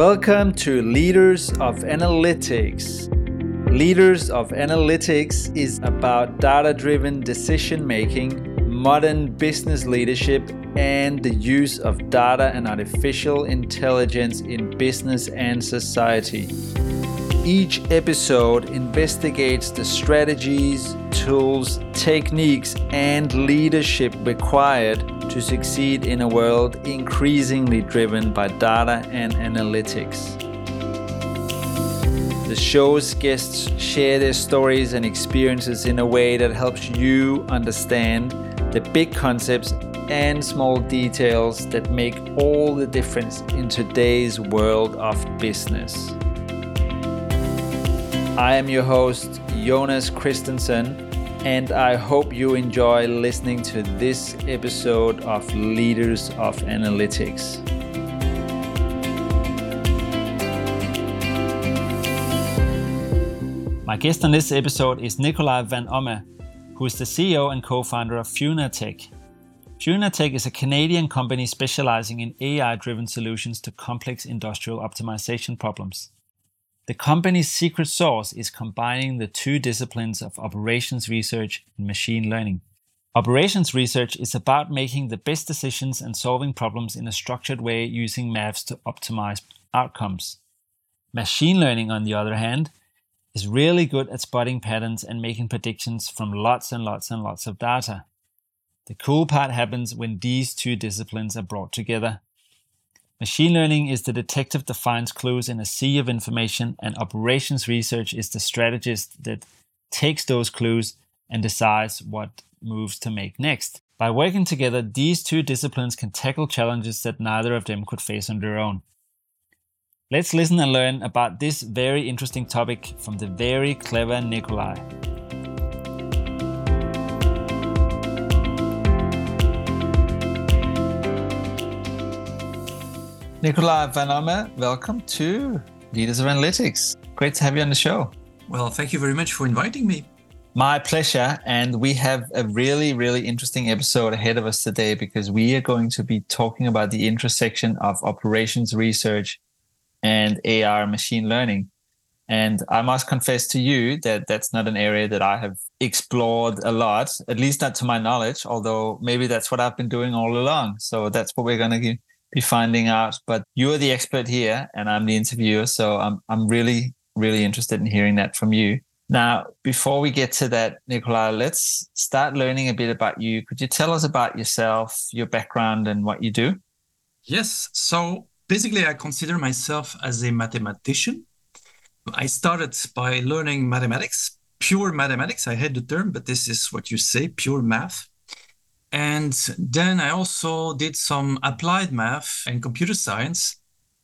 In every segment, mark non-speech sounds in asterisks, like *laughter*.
Welcome to Leaders of Analytics. Leaders of Analytics is about data driven decision making, modern business leadership, and the use of data and artificial intelligence in business and society. Each episode investigates the strategies, tools, techniques, and leadership required to succeed in a world increasingly driven by data and analytics. The show's guests share their stories and experiences in a way that helps you understand the big concepts and small details that make all the difference in today's world of business. I am your host, Jonas Christensen, and I hope you enjoy listening to this episode of Leaders of Analytics. My guest on this episode is Nikolaj Van Omme, who is the CEO and co founder of Funartech. Funartech is a Canadian company specializing in AI driven solutions to complex industrial optimization problems. The company's secret sauce is combining the two disciplines of operations research and machine learning. Operations research is about making the best decisions and solving problems in a structured way using maths to optimize outcomes. Machine learning, on the other hand, is really good at spotting patterns and making predictions from lots and lots and lots of data. The cool part happens when these two disciplines are brought together. Machine learning is the detective that finds clues in a sea of information, and operations research is the strategist that takes those clues and decides what moves to make next. By working together, these two disciplines can tackle challenges that neither of them could face on their own. Let's listen and learn about this very interesting topic from the very clever Nikolaj. Nikolaj Van Omme, welcome to Leaders of Analytics. Great to have you on the show. Well, thank you very much for inviting me. My pleasure. And we have a really, really interesting episode ahead of us today because we are going to be talking about the intersection of operations research and AR machine learning. And I must confess to you that that's not an area that I have explored a lot, at least not to my knowledge, although maybe that's what I've been doing all along. So that's what we're going to be finding out. But you're the expert here, and I'm the interviewer. So I'm I'm really really interested in hearing that from you. Now, before we get to that, Nikolaj, let's start learning a bit about you. Could you tell us about yourself, your background, and what you do? Yes. So basically, I consider myself as a mathematician. I started by learning mathematics, pure mathematics. I hate the term, but this is what you say, pure math. And then I also did some applied math and computer science.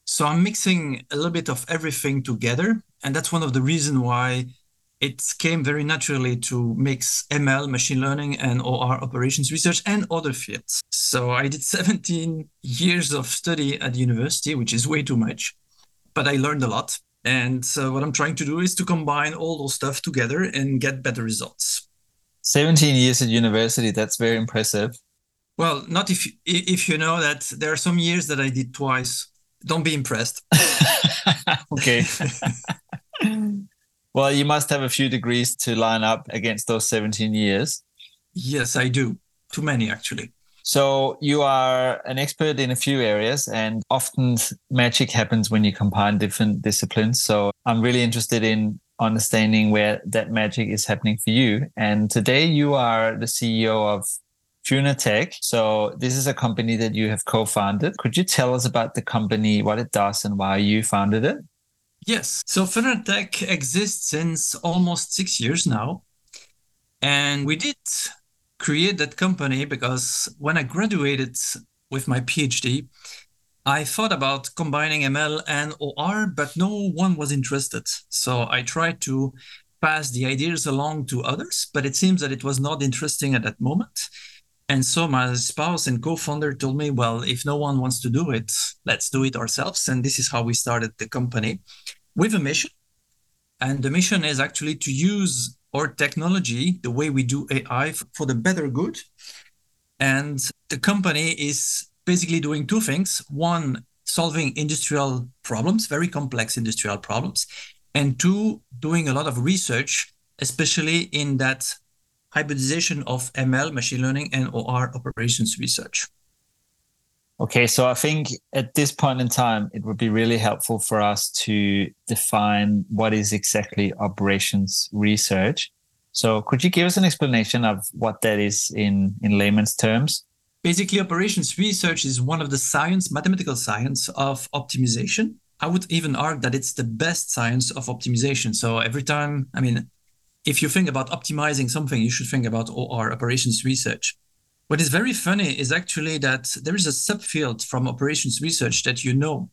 So I'm mixing a little bit of everything together. And that's one of the reasons why it came very naturally to mix ML, machine learning, and OR operations research and other fields. So I did *laughs* 17 years of study at university, which is way too much, but I learned a lot. And so what I'm trying to do is to combine all those stuff together and get better results. 17 years at university that's very impressive. Well not if if you know that there are some years that i did twice. Don't be impressed. *laughs* Okay. *laughs* Well you must have a few degrees to line up against those 17 years. Yes i do. Too many actually. So you are an expert in a few areas and often magic happens when you combine different disciplines. So i'm really interested in understanding where that magic is happening for you. And today you are the CEO of Funartech. So this is a company that you have co-founded. Could you tell us about the company, what it does, and why you founded it? Yes. So Funartech exists since almost six years now. And we did create that company because when I graduated with my PhD, I thought about combining ML and OR, but no one was interested. So I tried to pass the ideas along to others, but it seems that it was not interesting at that moment. And so my spouse and co-founder told me, well, if no one wants to do it, let's do it ourselves. And this is how we started the company with a mission. And the mission is actually to use our technology, the way we do AI, for the better good. And the company is basically doing two things. One solving industrial problems, very complex industrial problems, and two, doing a lot of research, especially in that hybridization of ML, machine learning, and OR operations research. Okay, so I think at this point in time, it would be really helpful for us to define what is exactly operations research. So, could you give us an explanation of what that is in, in layman's terms? Basically, operations research is one of the science, mathematical science of optimization. I would even argue that it's the best science of optimization. So, every time, I mean, if you think about optimizing something, you should think about OR, operations research. What is very funny is actually that there is a subfield from operations research that you know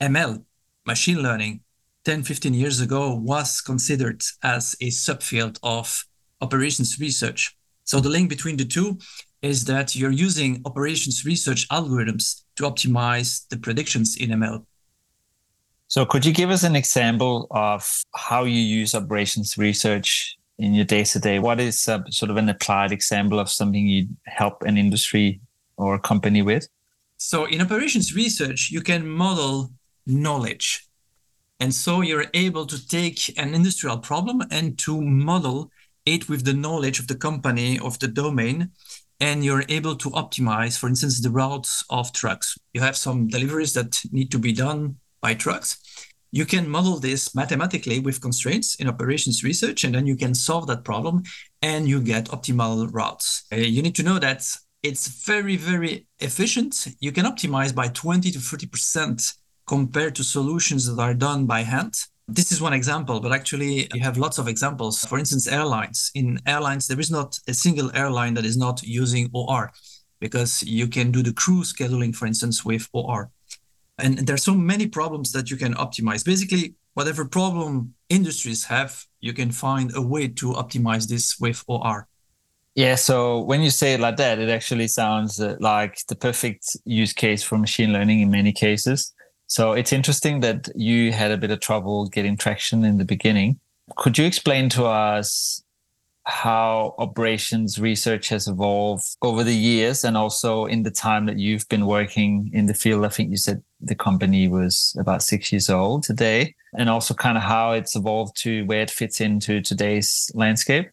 ML, machine learning, 10, 15 years ago was considered as a subfield of operations research. So the link between the two is that you're using operations research algorithms to optimize the predictions in ML. So could you give us an example of how you use operations research in your day to day? What is a, sort of an applied example of something you help an industry or a company with? So, in operations research, you can model knowledge. And so you're able to take an industrial problem and to model it with the knowledge of the company, of the domain, and you're able to optimize, for instance, the routes of trucks. You have some deliveries that need to be done by trucks you can model this mathematically with constraints in operations research, and then you can solve that problem and you get optimal routes. Uh, you need to know that it's very, very efficient. You can optimize by 20 to 30% compared to solutions that are done by hand. This is one example, but actually, you have lots of examples. For instance, airlines. In airlines, there is not a single airline that is not using OR because you can do the crew scheduling, for instance, with OR and there's so many problems that you can optimize basically whatever problem industries have you can find a way to optimize this with or yeah so when you say it like that it actually sounds uh, like the perfect use case for machine learning in many cases so it's interesting that you had a bit of trouble getting traction in the beginning could you explain to us how operations research has evolved over the years and also in the time that you've been working in the field. I think you said the company was about six years old today, and also kind of how it's evolved to where it fits into today's landscape.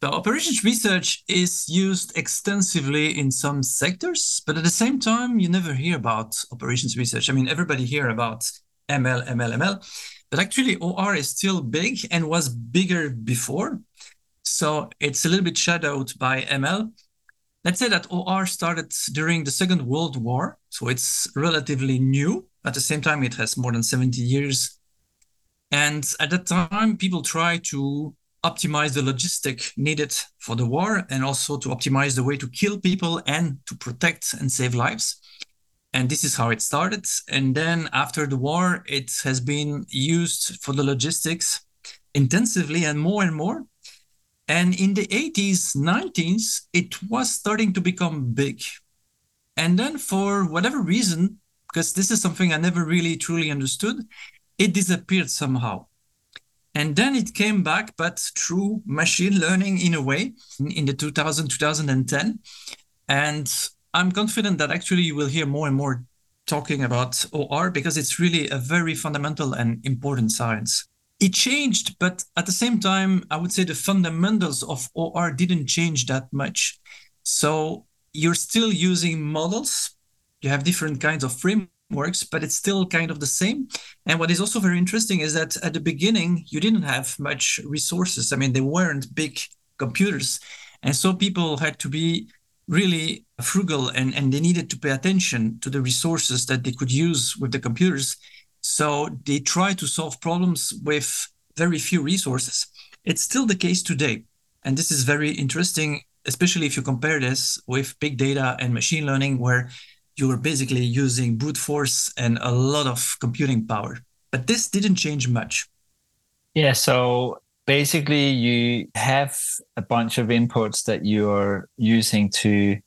The operations research is used extensively in some sectors, but at the same time, you never hear about operations research. I mean, everybody hear about ML, ML, ML, but actually OR is still big and was bigger before. So it's a little bit shadowed by ML. Let's say that OR started during the Second World War, so it's relatively new. At the same time, it has more than 70 years. And at that time, people try to optimize the logistic needed for the war and also to optimize the way to kill people and to protect and save lives. And this is how it started. And then after the war, it has been used for the logistics intensively and more and more. And in the 80s, 90s, it was starting to become big. And then, for whatever reason, because this is something I never really truly understood, it disappeared somehow. And then it came back, but through machine learning in a way in the 2000, 2010. And I'm confident that actually you will hear more and more talking about OR because it's really a very fundamental and important science it changed, but at the same time, I would say the fundamentals of OR didn't change that much. So you're still using models. You have different kinds of frameworks, but it's still kind of the same. And what is also very interesting is that at the beginning, you didn't have much resources. I mean, they weren't big computers. And so people had to be really frugal and, and they needed to pay attention to the resources that they could use with the computers so they try to solve problems with very few resources. It's still the case today. And this is very interesting, especially if you compare this with big data and machine learning, where you're basically using brute force and a lot of computing power. But this didn't change much. Yeah. So basically, you have a bunch of inputs that you're using to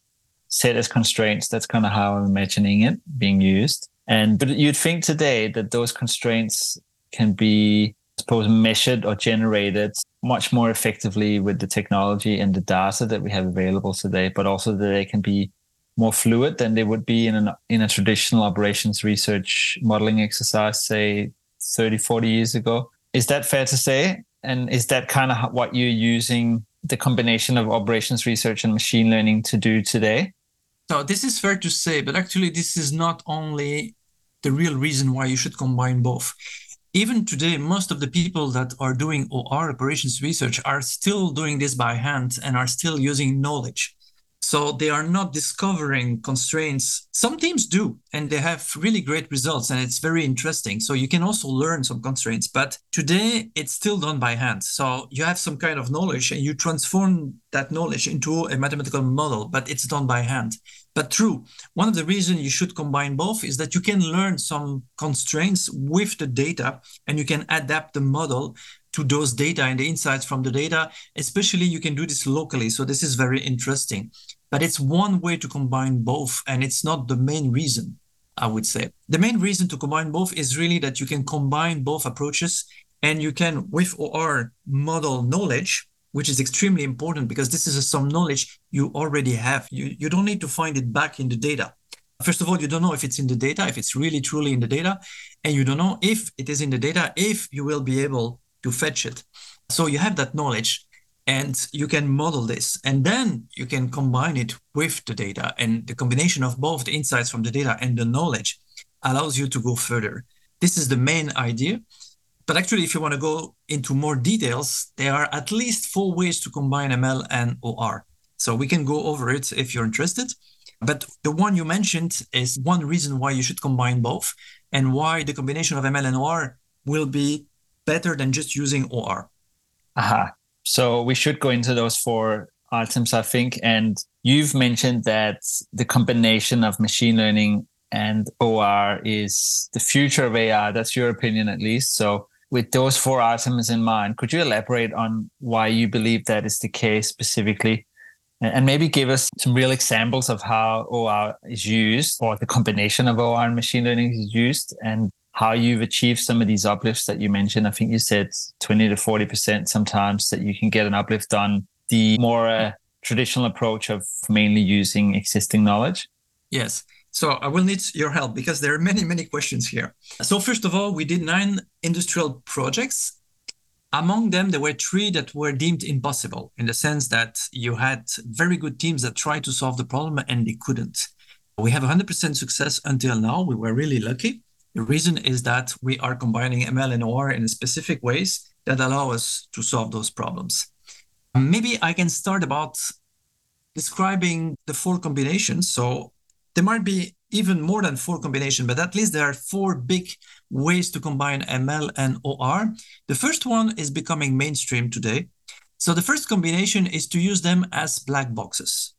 set as constraints. That's kind of how I'm imagining it being used. And but you'd think today that those constraints can be, I suppose, measured or generated much more effectively with the technology and the data that we have available today, but also that they can be more fluid than they would be in an in a traditional operations research modeling exercise, say 30, 40 years ago. Is that fair to say? And is that kind of what you're using the combination of operations research and machine learning to do today? So this is fair to say, but actually this is not only the real reason why you should combine both. Even today, most of the people that are doing OR operations research are still doing this by hand and are still using knowledge. So they are not discovering constraints. Some teams do, and they have really great results, and it's very interesting. So you can also learn some constraints, but today it's still done by hand. So you have some kind of knowledge and you transform that knowledge into a mathematical model, but it's done by hand. But true, one of the reasons you should combine both is that you can learn some constraints with the data and you can adapt the model to those data and the insights from the data. Especially, you can do this locally. So, this is very interesting. But it's one way to combine both, and it's not the main reason, I would say. The main reason to combine both is really that you can combine both approaches and you can, with OR, model knowledge, which is extremely important because this is some knowledge you already have. You, you don't need to find it back in the data. First of all, you don't know if it's in the data, if it's really truly in the data, and you don't know if it is in the data, if you will be able to fetch it. So you have that knowledge and you can model this and then you can combine it with the data and the combination of both the insights from the data and the knowledge allows you to go further. This is the main idea. But actually if you want to go into more details there are at least four ways to combine ml and or so we can go over it if you're interested. But the one you mentioned is one reason why you should combine both and why the combination of ml and or will be better than just using or aha so we should go into those four items, I think. And you've mentioned that the combination of machine learning and OR is the future of AI. That's your opinion, at least. So with those four items in mind, could you elaborate on why you believe that is the case specifically? And maybe give us some real examples of how OR is used or the combination of OR and machine learning is used and how you've achieved some of these uplifts that you mentioned. I think you said 20 to 40% sometimes that you can get an uplift on the more uh, traditional approach of mainly using existing knowledge. Yes. So I will need your help because there are many, many questions here. So first of all, we did nine industrial projects. Among them, there were three that were deemed impossible in the sense that you had very good teams that tried to solve the problem and they couldn't. We have 100% success until now. We were really lucky. The reason is that we are combining ML and OR in specific ways that allow us to solve those problems. Maybe I can start about describing the four combinations. So there might be even more than four combinations, but at least there are four big ways to combine ML and OR. The first one is becoming mainstream today. So the first combination is to use them as black boxes.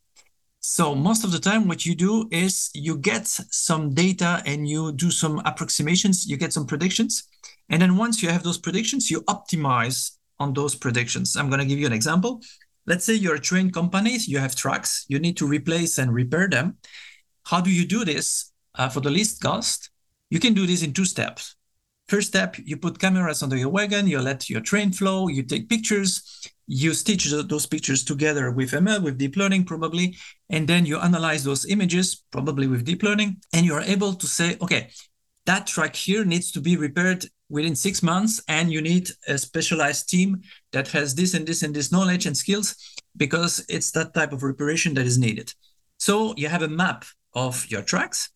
So most of the time, what you do is you get some data and you do some approximations, you get some predictions. And then once you have those predictions, you optimize on those predictions. I'm going to give you an example. Let's say you're a train company, you have trucks, you need to replace and repair them. How do you do this uh, for the least cost? You can do this in two steps. First step, you put cameras under your wagon, you let your train flow, you take pictures, you stitch those pictures together with ML, with deep learning probably, and then you analyze those images, probably with deep learning, and you're able to say, okay, that track here needs to be repaired within six months, and you need a specialized team that has this and this and this knowledge and skills because it's that type of reparation that is needed. So you have a map of your tracks.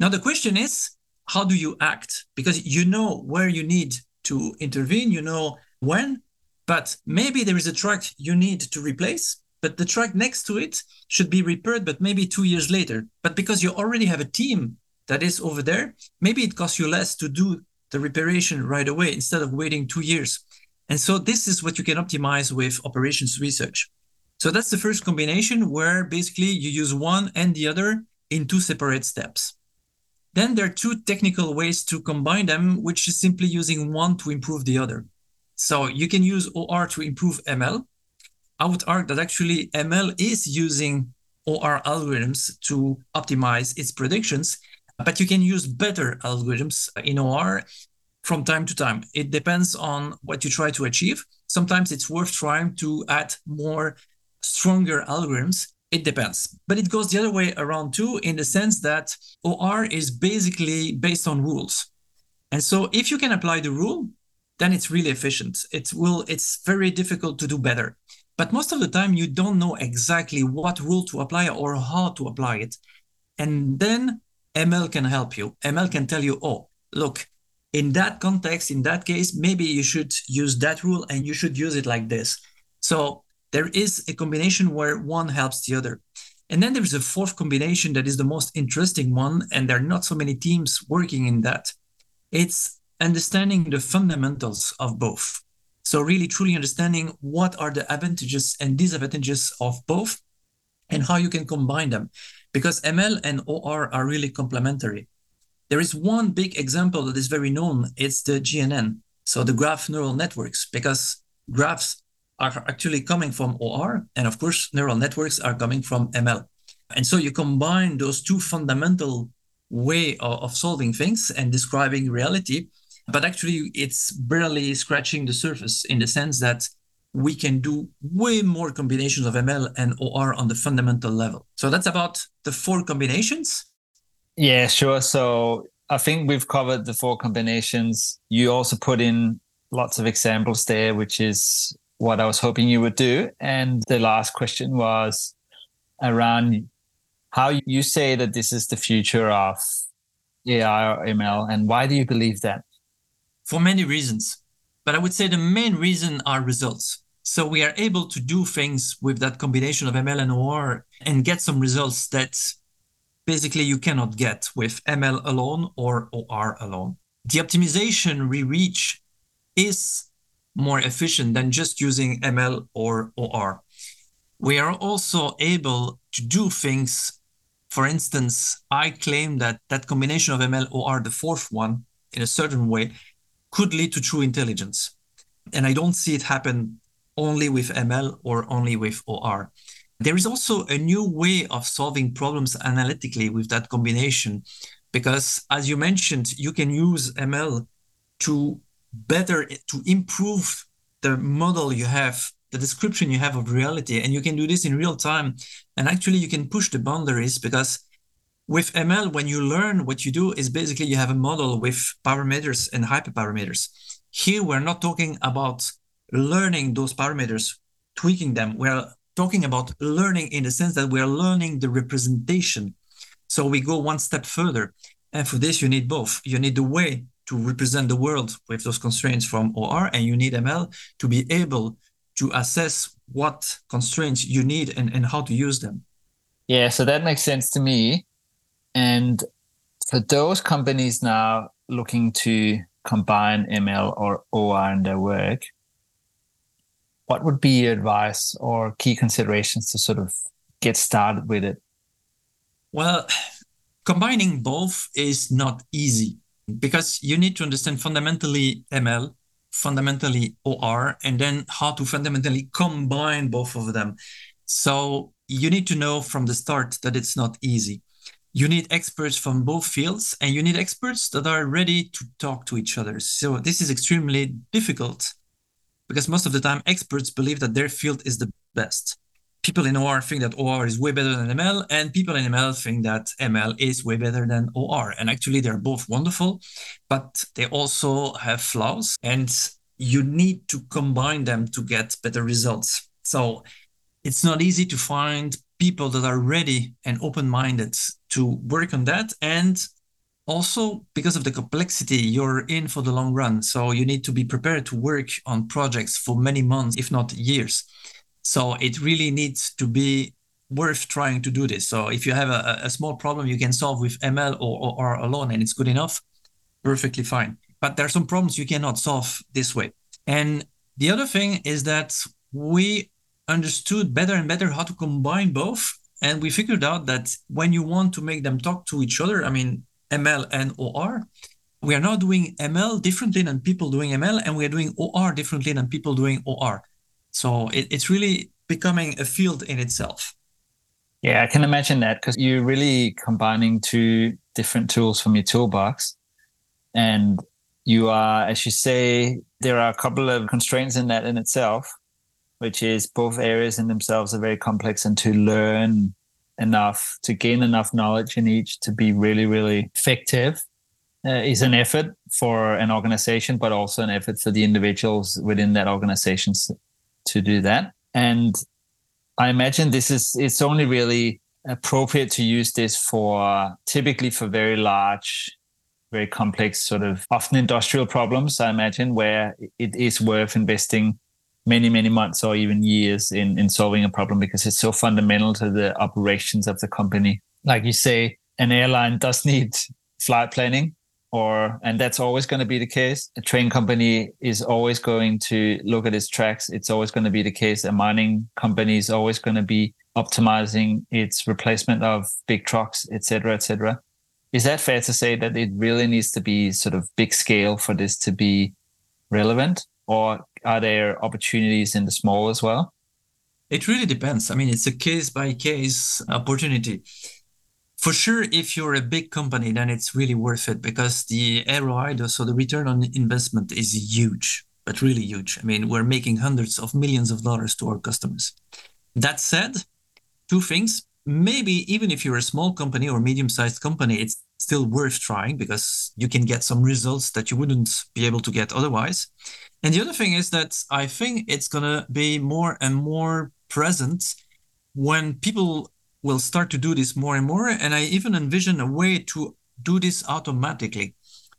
Now the question is, how do you act? Because you know where you need to intervene, you know when, but maybe there is a track you need to replace, but the track next to it should be repaired, but maybe two years later. But because you already have a team that is over there, maybe it costs you less to do the reparation right away instead of waiting two years. And so this is what you can optimize with operations research. So that's the first combination where basically you use one and the other in two separate steps. Then there are two technical ways to combine them, which is simply using one to improve the other. So you can use OR to improve ML. I would argue that actually ML is using OR algorithms to optimize its predictions, but you can use better algorithms in OR from time to time. It depends on what you try to achieve. Sometimes it's worth trying to add more stronger algorithms It depends. But it goes the other way around too, in the sense that OR is basically based on rules. And so if you can apply the rule, then it's really efficient. It will, it's very difficult to do better. But most of the time, you don't know exactly what rule to apply or how to apply it. And then ML can help you. ML can tell you, oh, look, in that context, in that case, maybe you should use that rule and you should use it like this. So there is a combination where one helps the other. And then there's a fourth combination that is the most interesting one, and there are not so many teams working in that. It's understanding the fundamentals of both. So, really, truly understanding what are the advantages and disadvantages of both and how you can combine them. Because ML and OR are really complementary. There is one big example that is very known it's the GNN, so the graph neural networks, because graphs are actually coming from OR, and of course, neural networks are coming from ML. And so you combine those two fundamental way of, of solving things and describing reality, but actually it's barely scratching the surface in the sense that we can do way more combinations of ML and OR on the fundamental level. So that's about the four combinations. Yeah, sure. So I think we've covered the four combinations. You also put in lots of examples there, which is what I was hoping you would do. And the last question was around how you say that this is the future of AI or ML, and why do you believe that? For many reasons. But I would say the main reason are results. So we are able to do things with that combination of ML and OR and get some results that basically you cannot get with ML alone or OR alone. The optimization we reach is more efficient than just using ML or OR. We are also able to do things. For instance, I claim that that combination of ML OR, the fourth one, in a certain way, could lead to true intelligence. And I don't see it happen only with ML or only with OR. There is also a new way of solving problems analytically with that combination, because as you mentioned, you can use ML to better to improve the model you have the description you have of reality and you can do this in real time and actually you can push the boundaries because with ml when you learn what you do is basically you have a model with parameters and hyperparameters. Here we're not talking about learning those parameters tweaking them. We're talking about learning in the sense that we're learning the representation. So we go one step further. And for this you need both. You need the way to represent the world with those constraints from OR, and you need ML to be able to assess what constraints you need and, and how to use them. Yeah, so that makes sense to me. And for those companies now looking to combine ML or OR in their work, what would be your advice or key considerations to sort of get started with it? Well, combining both is not easy because you need to understand fundamentally ML, fundamentally OR, and then how to fundamentally combine both of them. So you need to know from the start that it's not easy. You need experts from both fields, and you need experts that are ready to talk to each other. So this is extremely difficult because most of the time experts believe that their field is the best people in OR think that OR is way better than ML, and people in ML think that ML is way better than OR. And actually, they're both wonderful, but they also have flaws, and you need to combine them to get better results. So it's not easy to find people that are ready and open minded to work on that. And also, because of the complexity, you're in for the long run. So you need to be prepared to work on projects for many months, if not years. So it really needs to be worth trying to do this. So if you have a, a small problem you can solve with ML or, or, or alone and it's good enough, perfectly fine. But there are some problems you cannot solve this way. And the other thing is that we understood better and better how to combine both. And we figured out that when you want to make them talk to each other, I mean, ML and OR, we are now doing ML differently than people doing ML, and we are doing OR differently than people doing OR. So it, it's really becoming a field in itself. Yeah, I can imagine that because you're really combining two different tools from your toolbox. And you are, as you say, there are a couple of constraints in that in itself. Which is both areas in themselves are very complex, and to learn enough, to gain enough knowledge in each to be really, really effective uh, is an effort for an organization, but also an effort for the individuals within that organization to do that. And I imagine this is, it's only really appropriate to use this for typically for very large very complex sort of often industrial problems i imagine where it is worth investing many many months or even years in in solving a problem because it's so fundamental to the operations of the company. Like you say an airline *laughs* does need flight planning or and that's always going to be the case. A train company is always going to look at its tracks. It's always going to be the case. A mining company is always going to be optimizing its replacement of big trucks etc etc is that fair to say that it really needs to be sort of big scale for this to be relevant or are there opportunities in the small as well? It really depends. I mean it's a case by case opportunity. For sure if you're a big company then it's really worth it because the ROI so the return on investment is huge but really huge. I mean we're making hundreds of millions of dollars to our customers. That said two things. Maybe even if you're a small company or medium-sized company it's still worth trying because you can get some results that you wouldn't be able to get otherwise and the other thing is that i think it's going to be more and more present when people will start to do this more and more. And I even envision a way to do this automatically.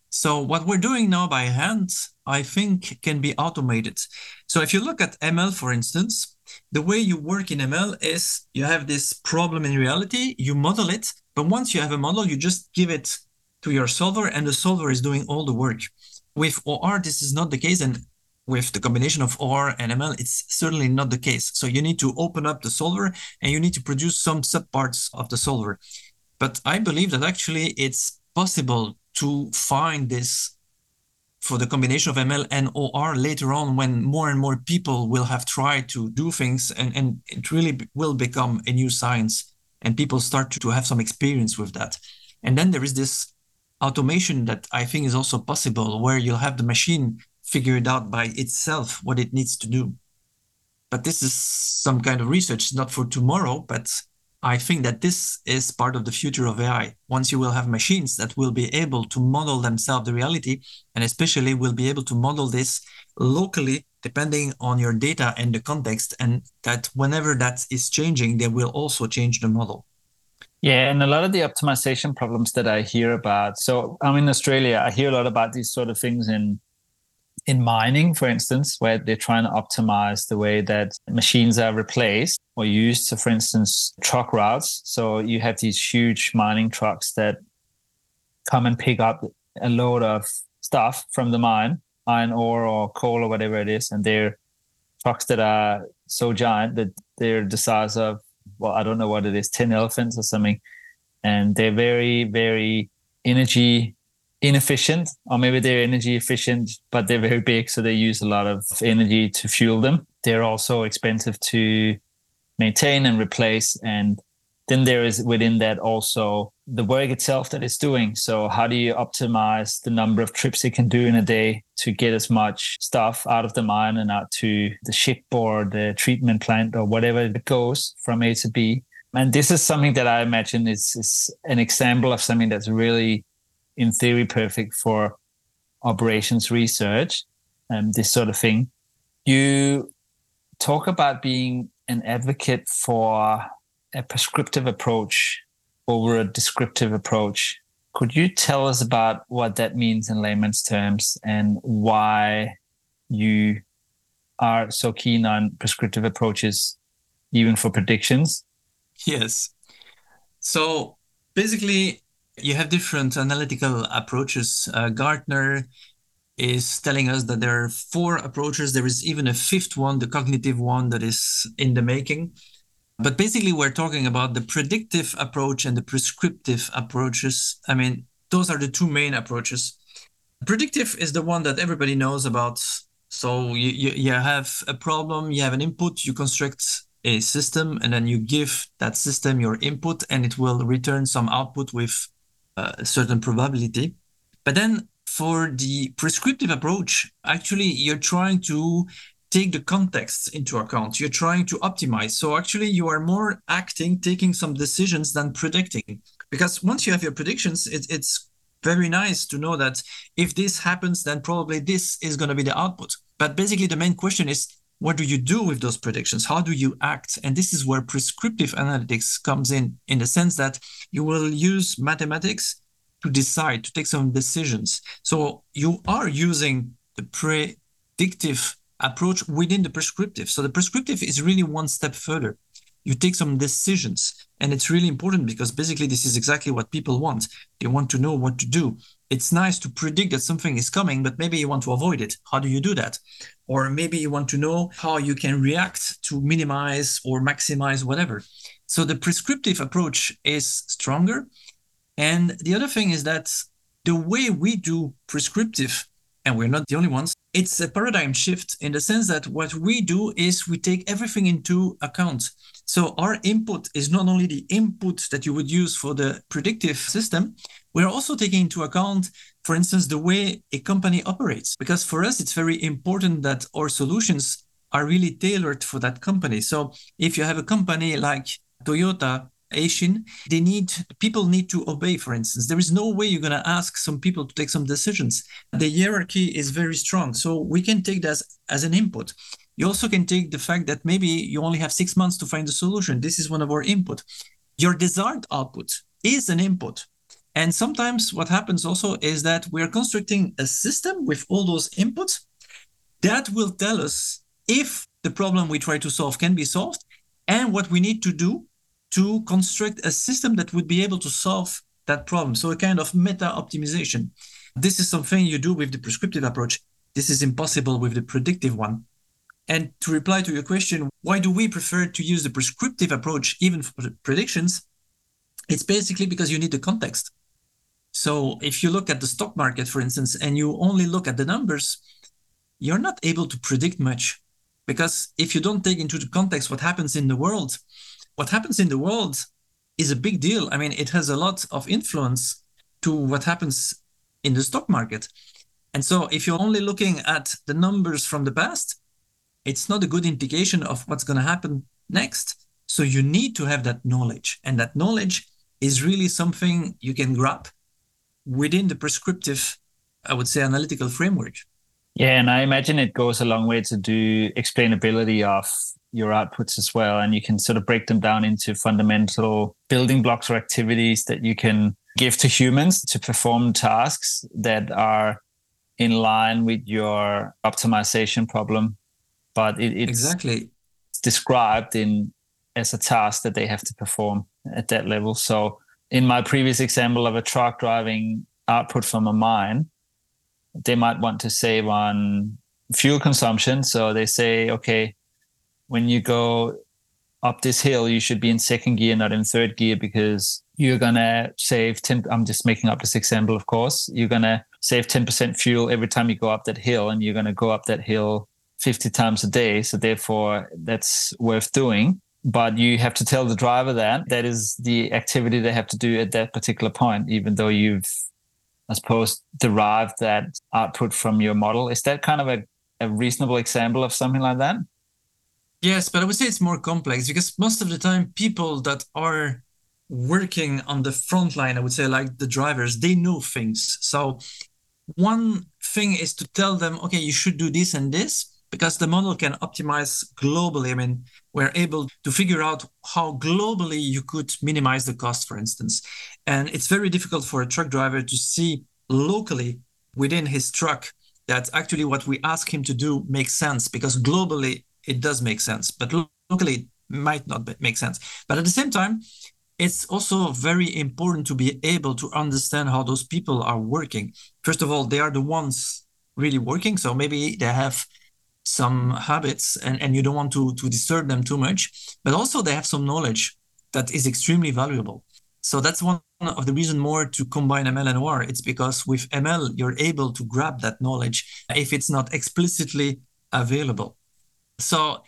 So what we're doing now by hand, I think can be automated. So if you look at ML, for instance, the way you work in ML is you have this problem in reality, you model it, but once you have a model, you just give it to your solver and the solver is doing all the work. With OR, this is not the case. And with the combination of OR and ML, it's certainly not the case. So you need to open up the solver and you need to produce some subparts of the solver. But I believe that actually it's possible to find this for the combination of ML and OR later on when more and more people will have tried to do things and, and it really will become a new science and people start to, to have some experience with that. And then there is this automation that I think is also possible where you'll have the machine figure it out by itself what it needs to do. But this is some kind of research, not for tomorrow, but I think that this is part of the future of AI. Once you will have machines that will be able to model themselves the reality, and especially will be able to model this locally, depending on your data and the context, and that whenever that is changing, they will also change the model. Yeah, and a lot of the optimization problems that I hear about. So I'm in Australia. I hear a lot about these sort of things in in mining, for instance, where they're trying to optimize the way that machines are replaced or used. So, for instance, truck routes. So you have these huge mining trucks that come and pick up a load of stuff from the mine, iron ore or coal or whatever it is, and they're trucks that are so giant that they're the size of well, I don't know what it is, ten elephants or something, and they're very, very energy inefficient or maybe they're energy efficient but they're very big so they use a lot of energy to fuel them. They're also expensive to maintain and replace and then there is within that also the work itself that it's doing. So how do you optimize the number of trips it can do in a day to get as much stuff out of the mine and out to the ship or the treatment plant or whatever it goes from a to b? And this is something that i imagine is, is an example of something that's really in theory perfect for operations research and this sort of thing. You talk about being an advocate for a prescriptive approach over a descriptive approach. Could you tell us about what that means in layman's terms and why you are so keen on prescriptive approaches, even for predictions? Yes. So basically, you have different analytical approaches. Uh, Gartner is telling us that there are four approaches. There is even a fifth one, the cognitive one, that is in the making. But basically, we're talking about the predictive approach and the prescriptive approaches. I mean, those are the two main approaches. Predictive is the one that everybody knows about. So you, you, you have a problem, you have an input, you construct a system, and then you give that system your input, and it will return some output with a certain probability. But then for the prescriptive approach, actually, you're trying to take the context into account. You're trying to optimize. So actually, you are more acting, taking some decisions than predicting. Because once you have your predictions, it, it's very nice to know that if this happens, then probably this is going to be the output. But basically, the main question is what do you do with those predictions? How do you act? And this is where prescriptive analytics comes in, in the sense that you will use mathematics to decide, to take some decisions. So you are using the predictive approach within the prescriptive. So the prescriptive is really one step further. You take some decisions, and it's really important because basically this is exactly what people want. They want to know what to do. It's nice to predict that something is coming, but maybe you want to avoid it. How do you do that? Or maybe you want to know how you can react to minimize or maximize whatever. So the prescriptive approach is stronger. And the other thing is that the way we do prescriptive and we're not the only ones. It's a paradigm shift in the sense that what we do is we take everything into account. So our input is not only the input that you would use for the predictive system, we're also taking into account, for instance, the way a company operates. Because for us, it's very important that our solutions are really tailored for that company. So if you have a company like Toyota Asian, they need people need to obey, for instance. There is no way you're gonna ask some people to take some decisions. The hierarchy is very strong. So we can take that as, as an input. You also can take the fact that maybe you only have six months to find a solution. This is one of our input. Your desired output is an input. And sometimes what happens also is that we're constructing a system with all those inputs that will tell us if the problem we try to solve can be solved and what we need to do to construct a system that would be able to solve that problem. So a kind of meta optimization. This is something you do with the prescriptive approach. This is impossible with the predictive one. And to reply to your question, why do we prefer to use the prescriptive approach even for predictions? It's basically because you need the context. So if you look at the stock market, for instance, and you only look at the numbers, you're not able to predict much because if you don't take into the context what happens in the world, what happens in the world is a big deal. I mean, it has a lot of influence to what happens in the stock market. And so if you're only looking at the numbers from the past, it's not a good indication of what's going to happen next. So you need to have that knowledge. And that knowledge is really something you can grab within the prescriptive, I would say, analytical framework. Yeah, and I imagine it goes a long way to do explainability of your outputs as well. And you can sort of break them down into fundamental building blocks or activities that you can give to humans to perform tasks that are in line with your optimization problem. But it, it's exactly described in as a task that they have to perform at that level. So in my previous example of a truck driving output from a mine, they might want to save on fuel consumption. So they say, okay, when you go up this hill, you should be in second gear, not in third gear, because you're gonna save 10. I'm just making up this example, of course. You're gonna save 10% fuel every time you go up that hill, and you're gonna go up that hill 50 times a day. So therefore, that's worth doing. But you have to tell the driver that that is the activity they have to do at that particular point, even though you've, I suppose, derived that output from your model. Is that kind of a, a reasonable example of something like that? Yes, but I would say it's more complex because most of the time, people that are working on the front line, I would say, like the drivers, they know things. So, one thing is to tell them, okay, you should do this and this because the model can optimize globally. I mean, we're able to figure out how globally you could minimize the cost, for instance. And it's very difficult for a truck driver to see locally within his truck that actually what we ask him to do makes sense because globally it does make sense, but locally it might not make sense. But at the same time, it's also very important to be able to understand how those people are working. First of all, they are the ones really working. So maybe they have some habits and, and you don't want to, to disturb them too much, but also they have some knowledge that is extremely valuable. So that's one of the reason more to combine ML and OR. It's because with ML, you're able to grab that knowledge if it's not explicitly available. So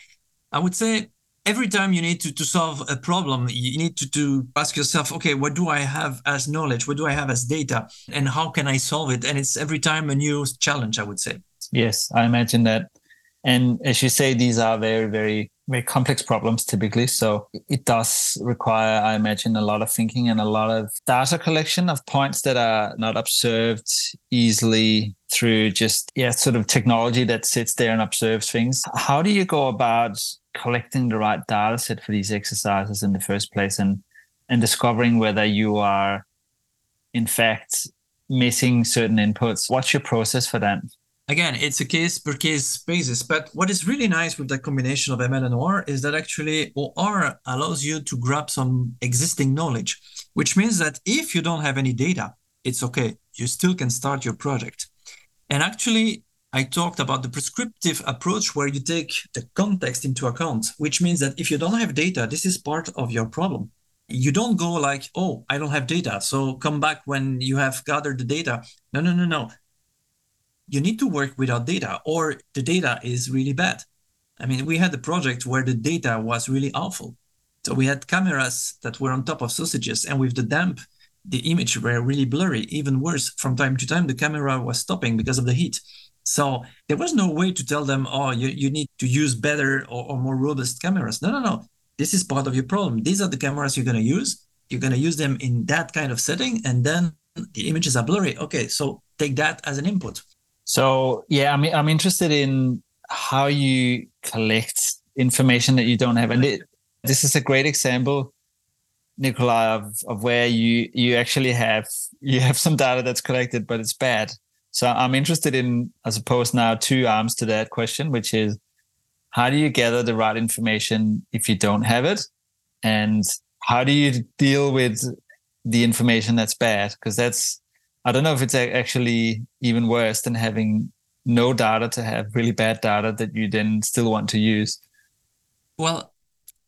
I would say every time you need to, to solve a problem, you need to, to ask yourself, okay, what do I have as knowledge? What do I have as data? And how can I solve it? And it's every time a new challenge, I would say. Yes, I imagine that And as you say, these are very, very, very complex problems typically. So it does require, I imagine, a lot of thinking and a lot of data collection of points that are not observed easily through just, yeah, sort of technology that sits there and observes things. How do you go about collecting the right data set for these exercises in the first place and, and discovering whether you are, in fact, missing certain inputs? What's your process for that? Again, it's a case per case basis. But what is really nice with the combination of ML and OR is that actually OR allows you to grab some existing knowledge, which means that if you don't have any data, it's okay. You still can start your project. And actually, I talked about the prescriptive approach where you take the context into account, which means that if you don't have data, this is part of your problem. You don't go like, oh, I don't have data. So come back when you have gathered the data. No, no, no, no you need to work without data or the data is really bad. I mean, we had a project where the data was really awful. So we had cameras that were on top of sausages, and with the damp, the image were really blurry. Even worse, from time to time, the camera was stopping because of the heat. So there was no way to tell them, oh, you, you need to use better or, or more robust cameras. No, no, no. This is part of your problem. These are the cameras you're going to use. You're going to use them in that kind of setting, and then the images are blurry. Okay, so take that as an input. So yeah, I mean, I'm interested in how you collect information that you don't have, and it, this is a great example, Nikolaj, of, of where you you actually have you have some data that's collected, but it's bad. So I'm interested in, I suppose, now two arms to that question, which is how do you gather the right information if you don't have it, and how do you deal with the information that's bad? Because that's I don't know if it's actually even worse than having no data to have really bad data that you then still want to use. Well,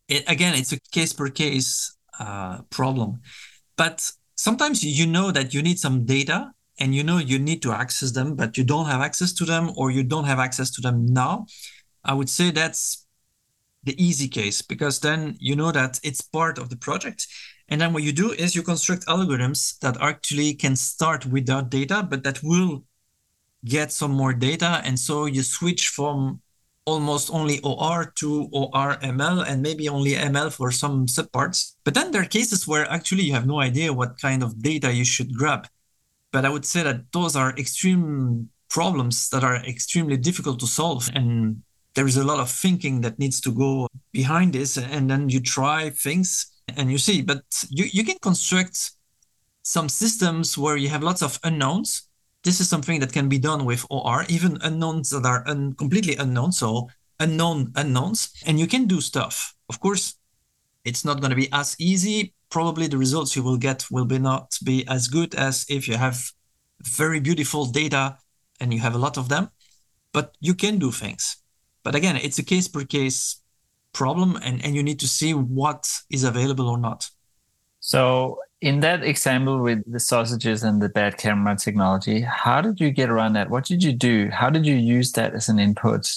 it, again, it's a case per case uh, problem, but sometimes you know that you need some data and you know you need to access them, but you don't have access to them or you don't have access to them now. I would say that's the easy case because then you know that it's part of the project and then what you do is you construct algorithms that actually can start without data, but that will get some more data. And so you switch from almost only OR to OR ML and maybe only ML for some subparts. But then there are cases where actually you have no idea what kind of data you should grab. But I would say that those are extreme problems that are extremely difficult to solve. And there is a lot of thinking that needs to go behind this. And then you try things and you see, but you, you can construct some systems where you have lots of unknowns. This is something that can be done with OR, even unknowns that are un- completely unknown. So unknown unknowns, and you can do stuff. Of course, it's not going to be as easy. Probably the results you will get will be not be as good as if you have very beautiful data and you have a lot of them. But you can do things. But again, it's a case per case problem and, and you need to see what is available or not. So, in that example with the sausages and the bad camera technology, how did you get around that? What did you do? How did you use that as an input,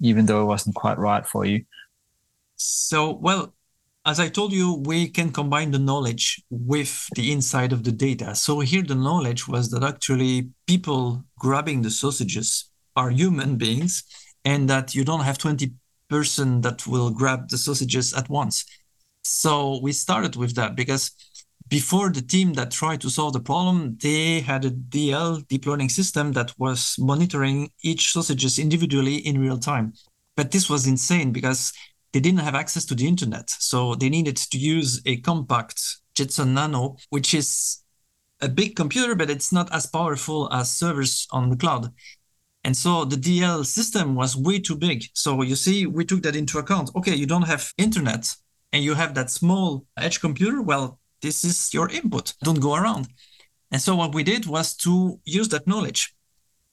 even though it wasn't quite right for you? So, well, as I told you, we can combine the knowledge with the inside of the data. So, here the knowledge was that actually people grabbing the sausages are human beings and that you don't have 20 person that will grab the sausages at once. So we started with that because before the team that tried to solve the problem, they had a DL deep learning system that was monitoring each sausages individually in real time. But this was insane because they didn't have access to the internet. So they needed to use a compact Jetson Nano, which is a big computer, but it's not as powerful as servers on the cloud. And so the DL system was way too big. So you see, we took that into account. Okay, you don't have internet and you have that small edge computer. Well, this is your input. Don't go around. And so what we did was to use that knowledge.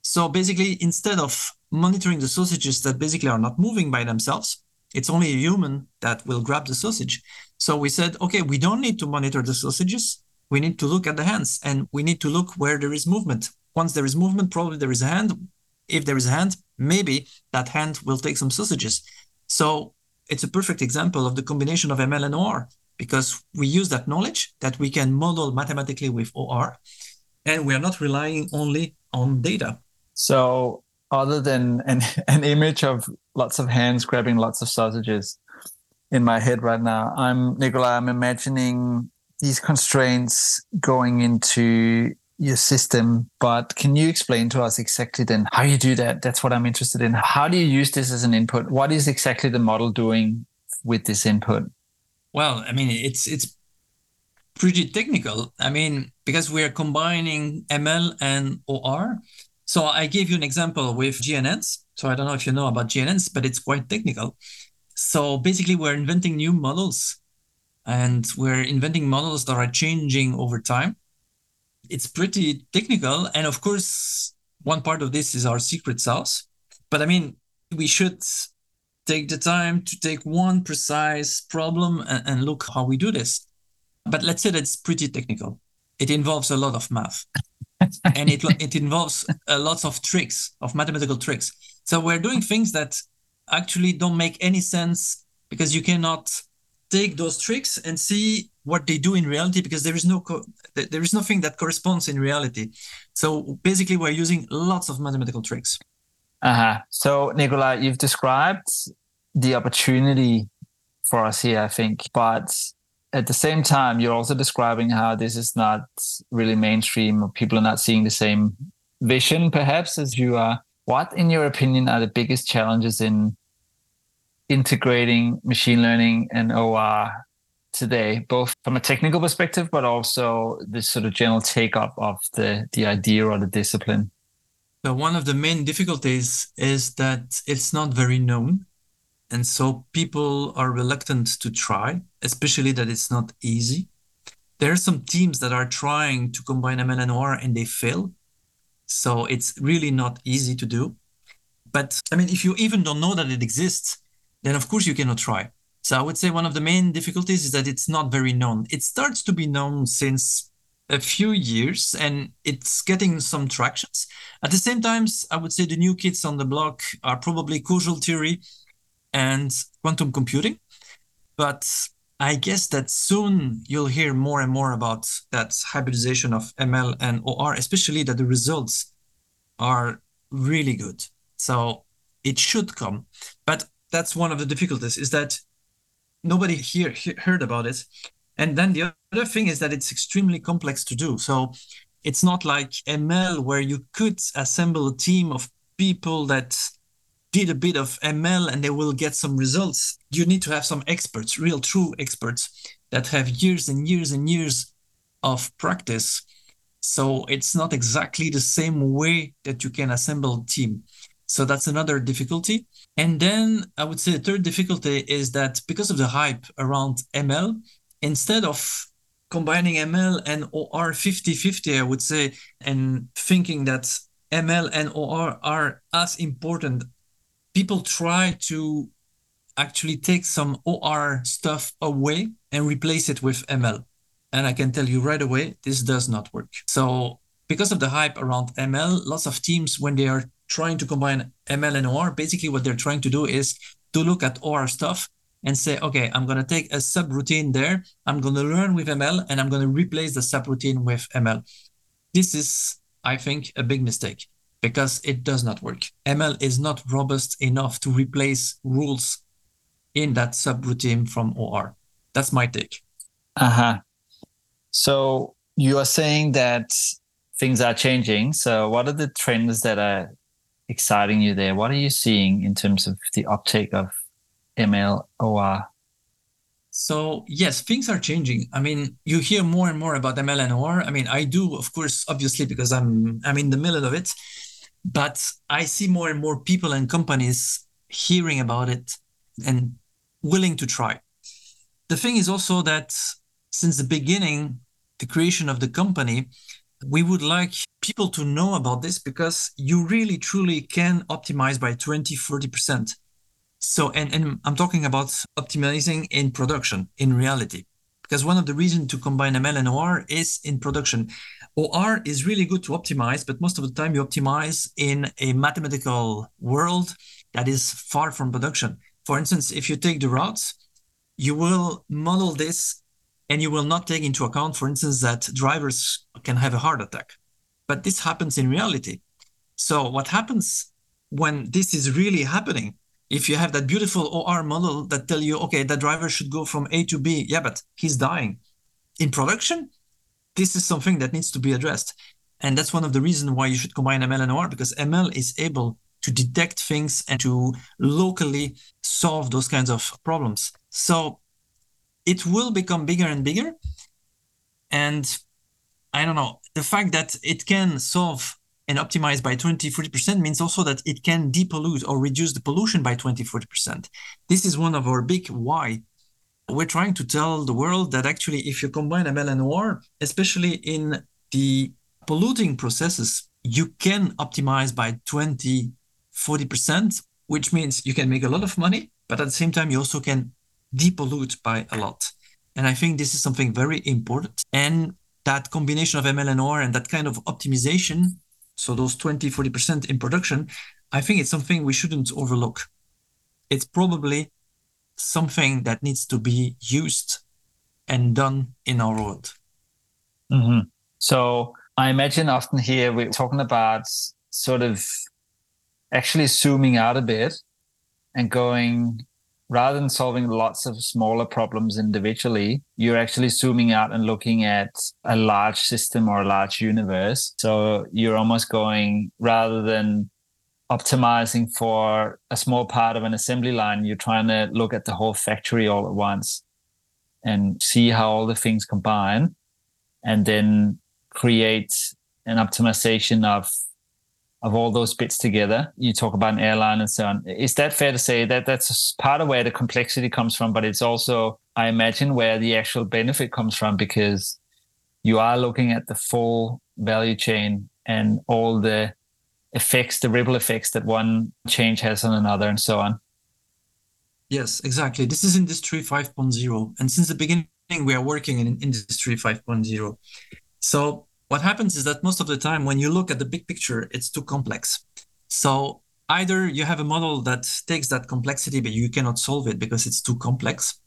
So basically, instead of monitoring the sausages that basically are not moving by themselves, it's only a human that will grab the sausage. So we said, okay, we don't need to monitor the sausages. We need to look at the hands and we need to look where there is movement. Once there is movement, probably there is a hand if there is a hand, maybe that hand will take some sausages. So it's a perfect example of the combination of ML and OR because we use that knowledge that we can model mathematically with OR, and we are not relying only on data. So other than an, *laughs* an image of lots of hands grabbing lots of sausages in my head right now. I'm Nikolaj, I'm imagining these constraints going into your system, but can you explain to us exactly then how you do that? That's what I'm interested in. How do you use this as an input? What is exactly the model doing with this input? Well, I mean, it's it's pretty technical. I mean, because we're combining ML and OR. So I gave you an example with GNNs. So I don't know if you know about GNNs, but it's quite technical. So basically, we're inventing new models and we're inventing models that are changing over time. It's pretty technical. And of course, one part of this is our secret sauce. But I mean, we should take the time to take one precise problem and, and look how we do this. But let's say that's pretty technical. It involves a lot of math. *laughs* and it, it involves a lot of tricks, of mathematical tricks. So we're doing things that actually don't make any sense because you cannot take those tricks and see what they do in reality because there is no co- there is nothing that corresponds in reality. So basically we're using lots of mathematical tricks. Uh-huh. So nicola you've described the opportunity for us here i think but at the same time you're also describing how this is not really mainstream or people are not seeing the same vision perhaps as you are. What, in your opinion, are the biggest challenges in integrating machine learning and OR today, both from a technical perspective, but also the sort of general take up of the, the idea or the discipline? So, one of the main difficulties is that it's not very known. And so people are reluctant to try, especially that it's not easy. There are some teams that are trying to combine ML and OR and they fail so it's really not easy to do. But I mean, if you even don't know that it exists, then of course you cannot try. So I would say one of the main difficulties is that it's not very known. It starts to be known since a few years and it's getting some tractions. At the same time, I would say the new kids on the block are probably causal theory and quantum computing. But I guess that soon you'll hear more and more about that hybridization of ML and OR, especially that the results are really good. So it should come. But that's one of the difficulties is that nobody here heard about it. And then the other thing is that it's extremely complex to do. So it's not like ML where you could assemble a team of people that did a bit of ML and they will get some results. You need to have some experts, real true experts that have years and years and years of practice. So it's not exactly the same way that you can assemble a team. So that's another difficulty. And then I would say the third difficulty is that because of the hype around ML, instead of combining ML and OR 50 50, I would say, and thinking that ML and OR are as important people try to actually take some OR stuff away and replace it with ML. And I can tell you right away, this does not work. So, because of the hype around ML, lots of teams, when they are trying to combine ML and OR, basically what they're trying to do is to look at OR stuff and say, okay, I'm going to take a subroutine there. I'm going to learn with ML and I'm going to replace the subroutine with ML. This is, I think, a big mistake because it does not work. ML is not robust enough to replace rules in that subroutine from OR. That's my take. Uh huh. So you are saying that things are changing. So what are the trends that are exciting you there? What are you seeing in terms of the uptake of ML OR? So yes, things are changing. I mean, you hear more and more about ML and OR. I mean, I do, of course, obviously, because I'm I'm in the middle of it. But I see more and more people and companies hearing about it and willing to try. The thing is also that since the beginning, the creation of the company, we would like people to know about this because you really truly can optimize by 20 40% so and, and i'm talking about optimizing in production in reality. Because one of the reasons to combine ml and or is in production. OR is really good to optimize, but most of the time you optimize in a mathematical world that is far from production. For instance, if you take the routes, you will model this and you will not take into account, for instance, that drivers can have a heart attack. But this happens in reality. So what happens when this is really happening. If you have that beautiful OR model that tell you, okay, the driver should go from A to B, yeah, but he's dying. In production, this is something that needs to be addressed. And that's one of the reasons why you should combine ML and OR because ML is able to detect things and to locally solve those kinds of problems. So it will become bigger and bigger. And I don't know, the fact that it can solve and optimize by 20, 40% means also that it can depollute or reduce the pollution by 20, 40%. This is one of our big why. We're trying to tell the world that actually, if you combine ML and OR, especially in the polluting processes, you can optimize by 20, 40%, which means you can make a lot of money, but at the same time, you also can depollute by a lot. And I think this is something very important. And that combination of ML and OR and that kind of optimization, so those 20, 40% in production, I think it's something we shouldn't overlook. It's probably something that needs to be used and done in our world. Mm-hmm. So I imagine often here we're talking about sort of actually zooming out a bit and going rather than solving lots of smaller problems individually, you're actually zooming out and looking at a large system or a large universe. So you're almost going rather than optimizing for a small part of an assembly line, you're trying to look at the whole factory all at once and see how all the things combine and then create an optimization of of all those bits together. You talk about an airline and so on. Is that fair to say that that's part of where the complexity comes from, but it's also, I imagine, where the actual benefit comes from because you are looking at the full value chain and all the effects, the ripple effects that one change has on another and so on. Yes, exactly. This is Industry 5.0. And since the beginning, we are working in Industry 5.0. So what happens is that most of the time when you look at the big picture it's too complex. So either you have a model that takes that complexity but you cannot solve it because it's too complex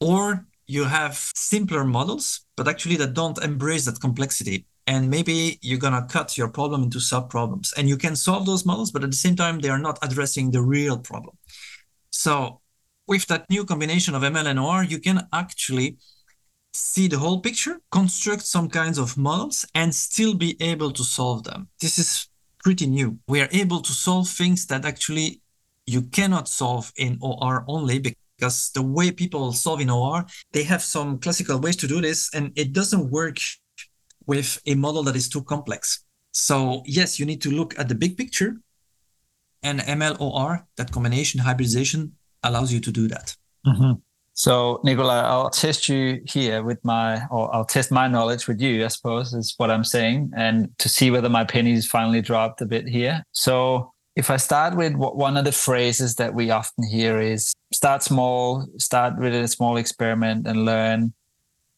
or you have simpler models but actually that don't embrace that complexity. And maybe you're going to cut your problem into sub problems and you can solve those models but at the same time they are not addressing the real problem. So with that new combination of ml and or you can actually see the whole picture, construct some kinds of models, and still be able to solve them. This is pretty new. We are able to solve things that actually you cannot solve in OR only because the way people solve in OR, they have some classical ways to do this, and it doesn't work with a model that is too complex. So, yes, you need to look at the big picture, and MLOR, that combination hybridization, allows you to do that. Mm-hmm. So, Nicola, I'll test you here with my, or I'll test my knowledge with you, I suppose, is what I'm saying, and to see whether my pennies finally dropped a bit here. So, if I start with what one of the phrases that we often hear is start small, start with a small experiment and learn,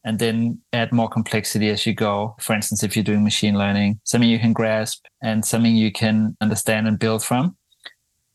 and then add more complexity as you go. For instance, if you're doing machine learning, something you can grasp and something you can understand and build from,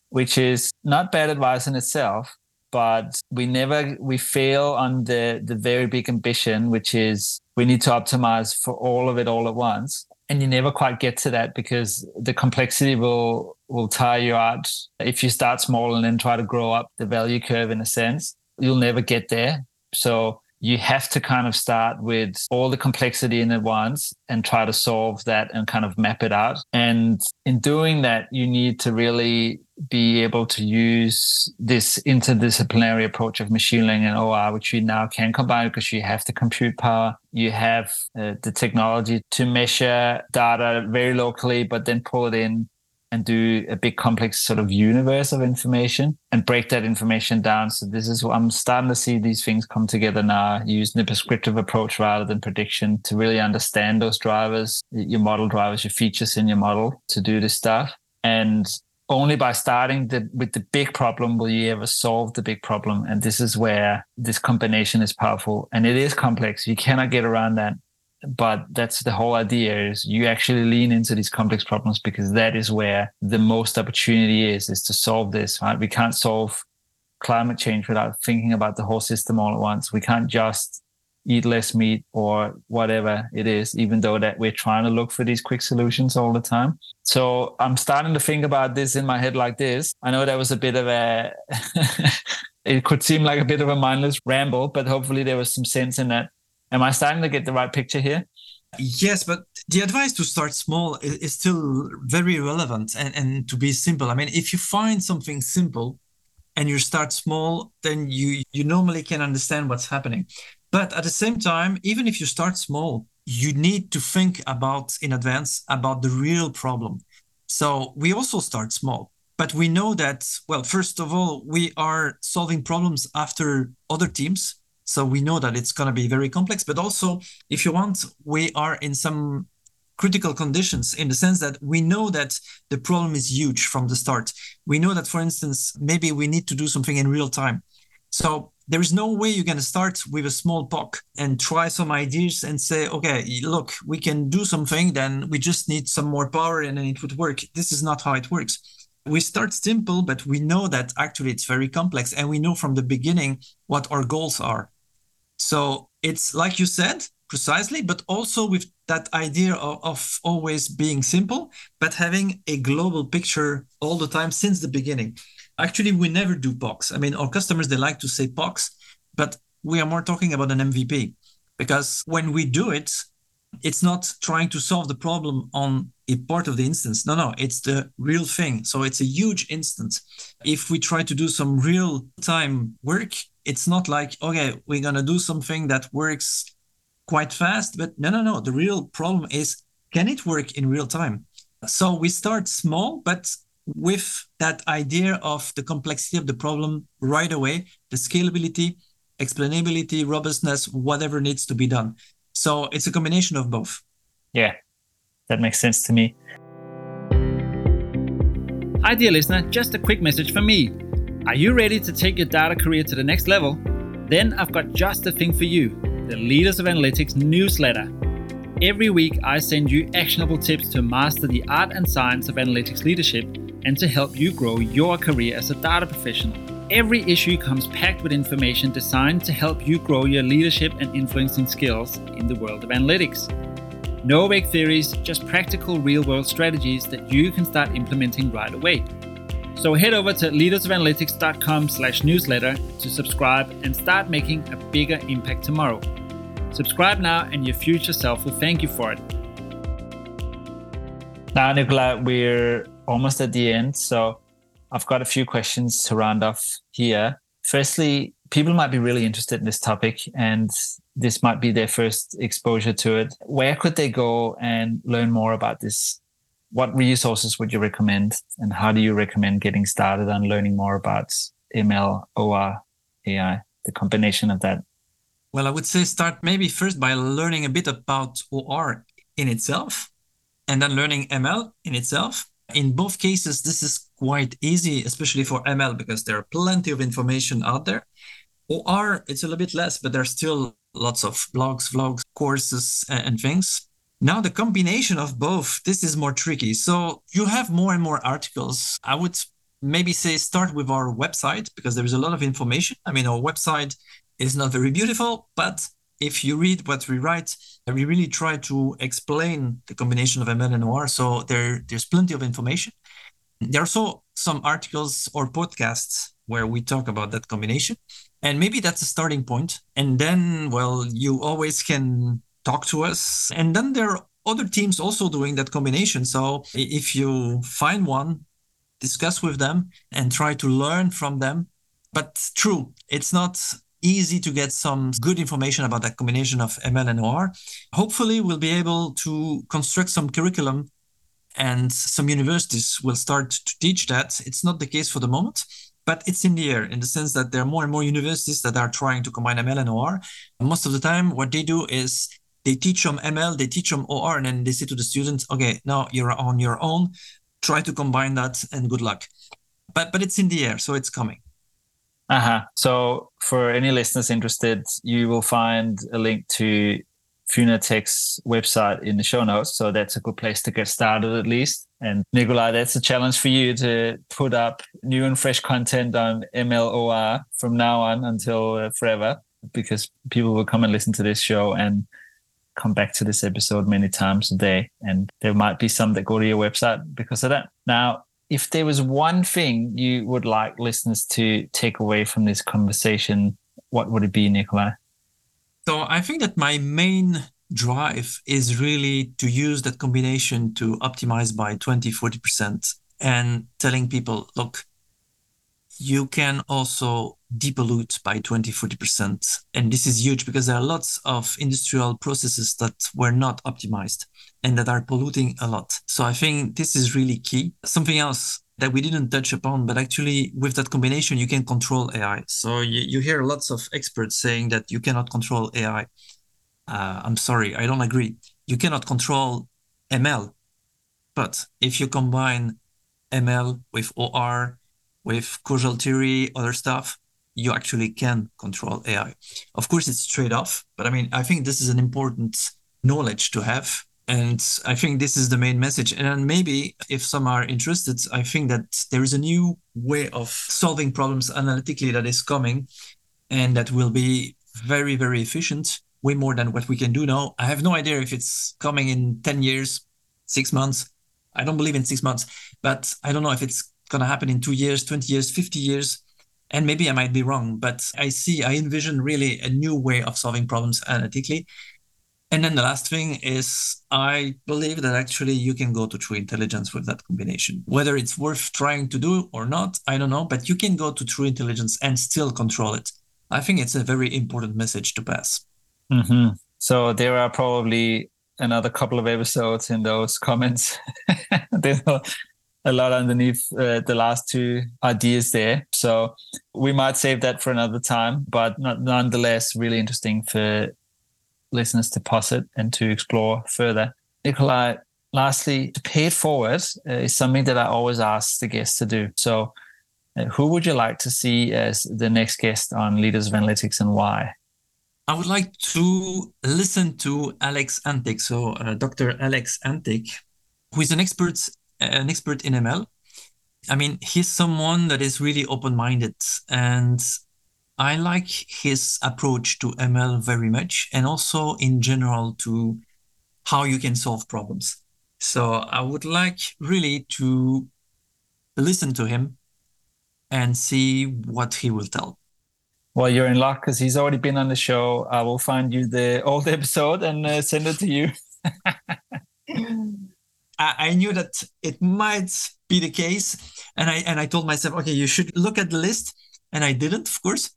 which is not bad advice in itself but we never we fail on the the very big ambition which is we need to optimize for all of it all at once. And you never quite get to that because the complexity will will tire you out. If you start small and then try to grow up the value curve in a sense you'll never get there. So you have to kind of start with all the complexity in at once and try to solve that and kind of map it out. And in doing that, you need to really be able to use this interdisciplinary approach of machine learning and OR, which you now can combine because you have the compute power, you have uh, the technology to measure data very locally, but then pull it in and do a big complex sort of universe of information and break that information down. So this is what I'm starting to see these things come together now, using the prescriptive approach rather than prediction to really understand those drivers, your model drivers, your features in your model to do this stuff. And only by starting the, with the big problem will you ever solve the big problem. And this is where this combination is powerful and it is complex. You cannot get around that but that's the whole idea is you actually lean into these complex problems because that is where the most opportunity is is to solve this right we can't solve climate change without thinking about the whole system all at once we can't just eat less meat or whatever it is, even though that we're trying to look for these quick solutions all the time. So I'm starting to think about this in my head like this. I know that was a bit of a, *laughs* it could seem like a bit of a mindless ramble, but hopefully there was some sense in that. Am I starting to get the right picture here? Yes, but the advice to start small is, still very relevant and, and to be simple. I mean, if you find something simple and you start small, then you you normally can understand what's happening. But at the same time, even if you start small, you need to think about in advance about the real problem. So we also start small, but we know that, well, first of all, we are solving problems after other teams. So we know that it's going to be very complex, but also, if you want, we are in some critical conditions in the sense that we know that the problem is huge from the start. We know that, for instance, maybe we need to do something in real time. So there is no way you're going to start with a small POC and try some ideas and say, okay, look, we can do something, then we just need some more power and then it would work. This is not how it works. We start simple, but we know that actually it's very complex and we know from the beginning what our goals are. So it's like you said, precisely, but also with that idea of, of, always being simple, but having a global picture all the time since the beginning. Actually, we never do POCs. I mean, our customers, they like to say POCs, but we are more talking about an MVP because when we do it, it's not trying to solve the problem on a part of the instance. No, no, it's the real thing. So it's a huge instance. If we try to do some real time work, it's not like, okay, we're going to do something that works quite fast. But no, no, no. The real problem is can it work in real time? So we start small, but with that idea of the complexity of the problem right away, the scalability, explainability, robustness, whatever needs to be done. So it's a combination of both. Yeah, that makes sense to me. Hi, dear listener, just a quick message from me. Are you ready to take your data career to the next level? Then I've got just the thing for you the Leaders of Analytics newsletter. Every week, I send you actionable tips to master the art and science of analytics leadership and to help you grow your career as a data professional. Every issue comes packed with information designed to help you grow your leadership and influencing skills in the world of analytics. No vague theories, just practical real world strategies that you can start implementing right away. So head over to leadersofanalytics.com slash newsletter to subscribe and start making a bigger impact tomorrow. Subscribe now and your future self will thank you for it. Now, Nicola, we're almost at the end. So I've got a few questions to round off here. Firstly, people might be really interested in this topic and this might be their first exposure to it. Where could they go and learn more about this? What resources would you recommend? And how do you recommend getting started on learning more about ML, OR, AI, the combination of that? Well, I would say start maybe first by learning a bit about OR in itself and then learning ML in itself. In both cases, this is quite easy, especially for ML, because there are plenty of information out there. OR, it's a little bit less, but there's still lots of blogs, vlogs, courses, and things. Now, the combination of both, this is more tricky. So you have more and more articles. I would maybe say start with our website because there is a lot of information. I mean, our website is not very beautiful, but if you read what we write, we really try to explain the combination of ML and OR. So there, there's plenty of information. There are also some articles or podcasts where we talk about that combination. And maybe that's a starting point. And then, well, you always can talk to us. And then there are other teams also doing that combination. So if you find one, discuss with them and try to learn from them. But true, it's not easy to get some good information about that combination of ML and OR. Hopefully, we'll be able to construct some curriculum and some universities will start to teach that. It's not the case for the moment, but it's in the air in the sense that there are more and more universities that are trying to combine ML and OR. most of the time, what they do is they teach them ML, they teach them OR, and then they say to the students, okay, now you're on your own. Try to combine that and good luck. But but it's in the air, so it's coming. Uh-huh. So for any listeners interested, you will find a link to Funartech's website in the show notes. So that's a good place to get started at least. And Nikolaj, that's a challenge for you to put up new and fresh content on MLOR from now on until uh, forever. because people will come and listen to this show and come back to this episode many times a day. And there might be some that go to your website because of that. Now, if there was one thing you would like listeners to take away from this conversation, what would it be, Nicola? So I think that my main drive is really to use that combination to optimize by 20, 40% and telling people, look, you can also depollute by 20, 40%. And this is huge because there are lots of industrial processes that were not optimized and that are polluting a lot. So I think this is really key. Something else that we didn't touch upon, but actually with that combination, you can control AI. So you, you hear lots of experts saying that you cannot control AI. Uh, I'm sorry, I don't agree. You cannot control ML. But if you combine ML with OR, with causal theory, other stuff, you actually can control AI. Of course, it's trade off, but I mean, I think this is an important knowledge to have. And I think this is the main message. And maybe if some are interested, I think that there is a new way of solving problems analytically that is coming and that will be very, very efficient, way more than what we can do now. I have no idea if it's coming in 10 years, six months. I don't believe in six months, but I don't know if it's going to happen in two years, 20 years, 50 years. And maybe I might be wrong, but I see, I envision really a new way of solving problems analytically. And then the last thing is, I believe that actually you can go to true intelligence with that combination. Whether it's worth trying to do or not, I don't know, but you can go to true intelligence and still control it. I think it's a very important message to pass. Mm-hmm. So there are probably another couple of episodes in those comments. *laughs* a lot underneath uh, the last two ideas there. So we might save that for another time, but not, nonetheless, really interesting for listeners to posit and to explore further. Nikolaj, lastly, to pay it forward uh, is something that I always ask the guests to do. So, uh, who would you like to see as the next guest on Leaders of Analytics and why? I would like to listen to Alex Antic, so uh, Dr. Alex Antic, who is an expert an expert in ML. I mean, he's someone that is really open minded, and I like his approach to ML very much, and also in general to how you can solve problems. So I would like really to listen to him and see what he will tell. Well, you're in luck because he's already been on the show. I will find you the old *laughs* episode and uh, send it to you. *laughs* I, I knew that it might be the case, and I and I told myself, okay, you should look at the list, and I didn't, of course.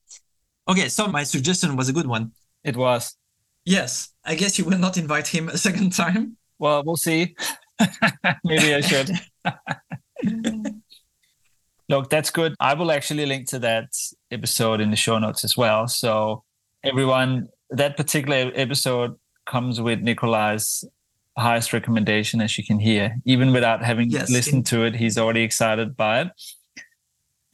Okay, so my suggestion was a good one. It was. Yes, I guess you will not invite him a second time. Well, we'll see. *laughs* Maybe I should. *laughs* Look, that's good. I will actually link to that episode in the show notes as well. So everyone, that particular episode comes with Nikolaj's highest recommendation, as you can hear. Even without having yes, listened in- to it, he's already excited by it.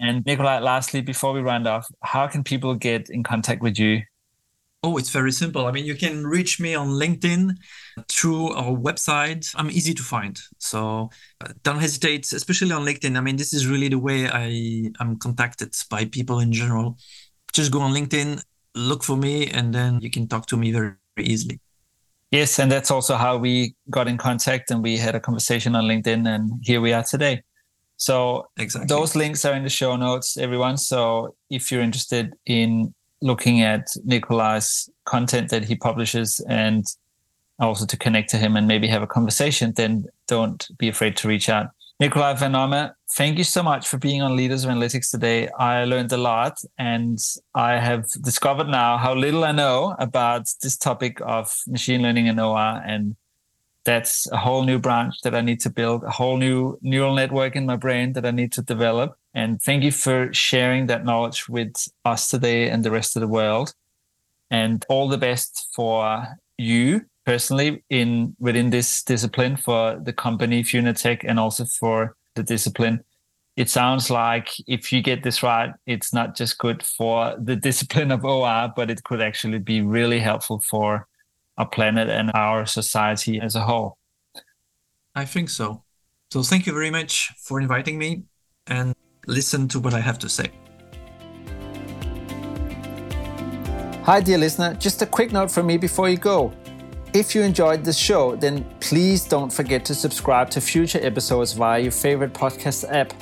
And Nikolaj, lastly, before we round off, how can people get in contact with you? Oh, it's very simple. I mean, you can reach me on LinkedIn through our website. I'm easy to find. So uh, don't hesitate, especially on LinkedIn. I mean, this is really the way I am contacted by people in general. Just go on LinkedIn, look for me, and then you can talk to me very, very easily. Yes, and that's also how we got in contact and we had a conversation on LinkedIn, and here we are today. So exactly. those links are in the show notes, everyone. So if you're interested in looking at Nikolaj's content that he publishes and also to connect to him and maybe have a conversation, then don't be afraid to reach out. Nikolaj Van Omme, thank you so much for being on Leaders of Analytics today. I learned a lot and I have discovered now how little I know about this topic of machine learning and OR. And that's a whole new branch that I need to build, a whole new neural network in my brain that I need to develop. And thank you for sharing that knowledge with us today and the rest of the world. And all the best for you personally in within this discipline for the company Funartech and also for the discipline. It sounds like if you get this right, it's not just good for the discipline of OR, but it could actually be really helpful for our planet and our society as a whole. I think so. So thank you very much for inviting me and listen to what I have to say. Hi, dear listener, just a quick note from me before you go. If you enjoyed this show, then please don't forget to subscribe to future episodes via your favorite podcast app.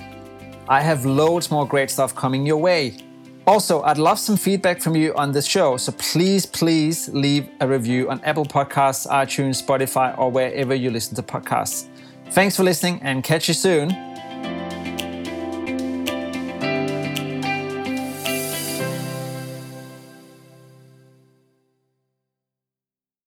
I have loads more great stuff coming your way. Also, I'd love some feedback from you on this show, so please, please leave a review on Apple Podcasts, iTunes, Spotify, or wherever you listen to podcasts. Thanks for listening and catch you soon.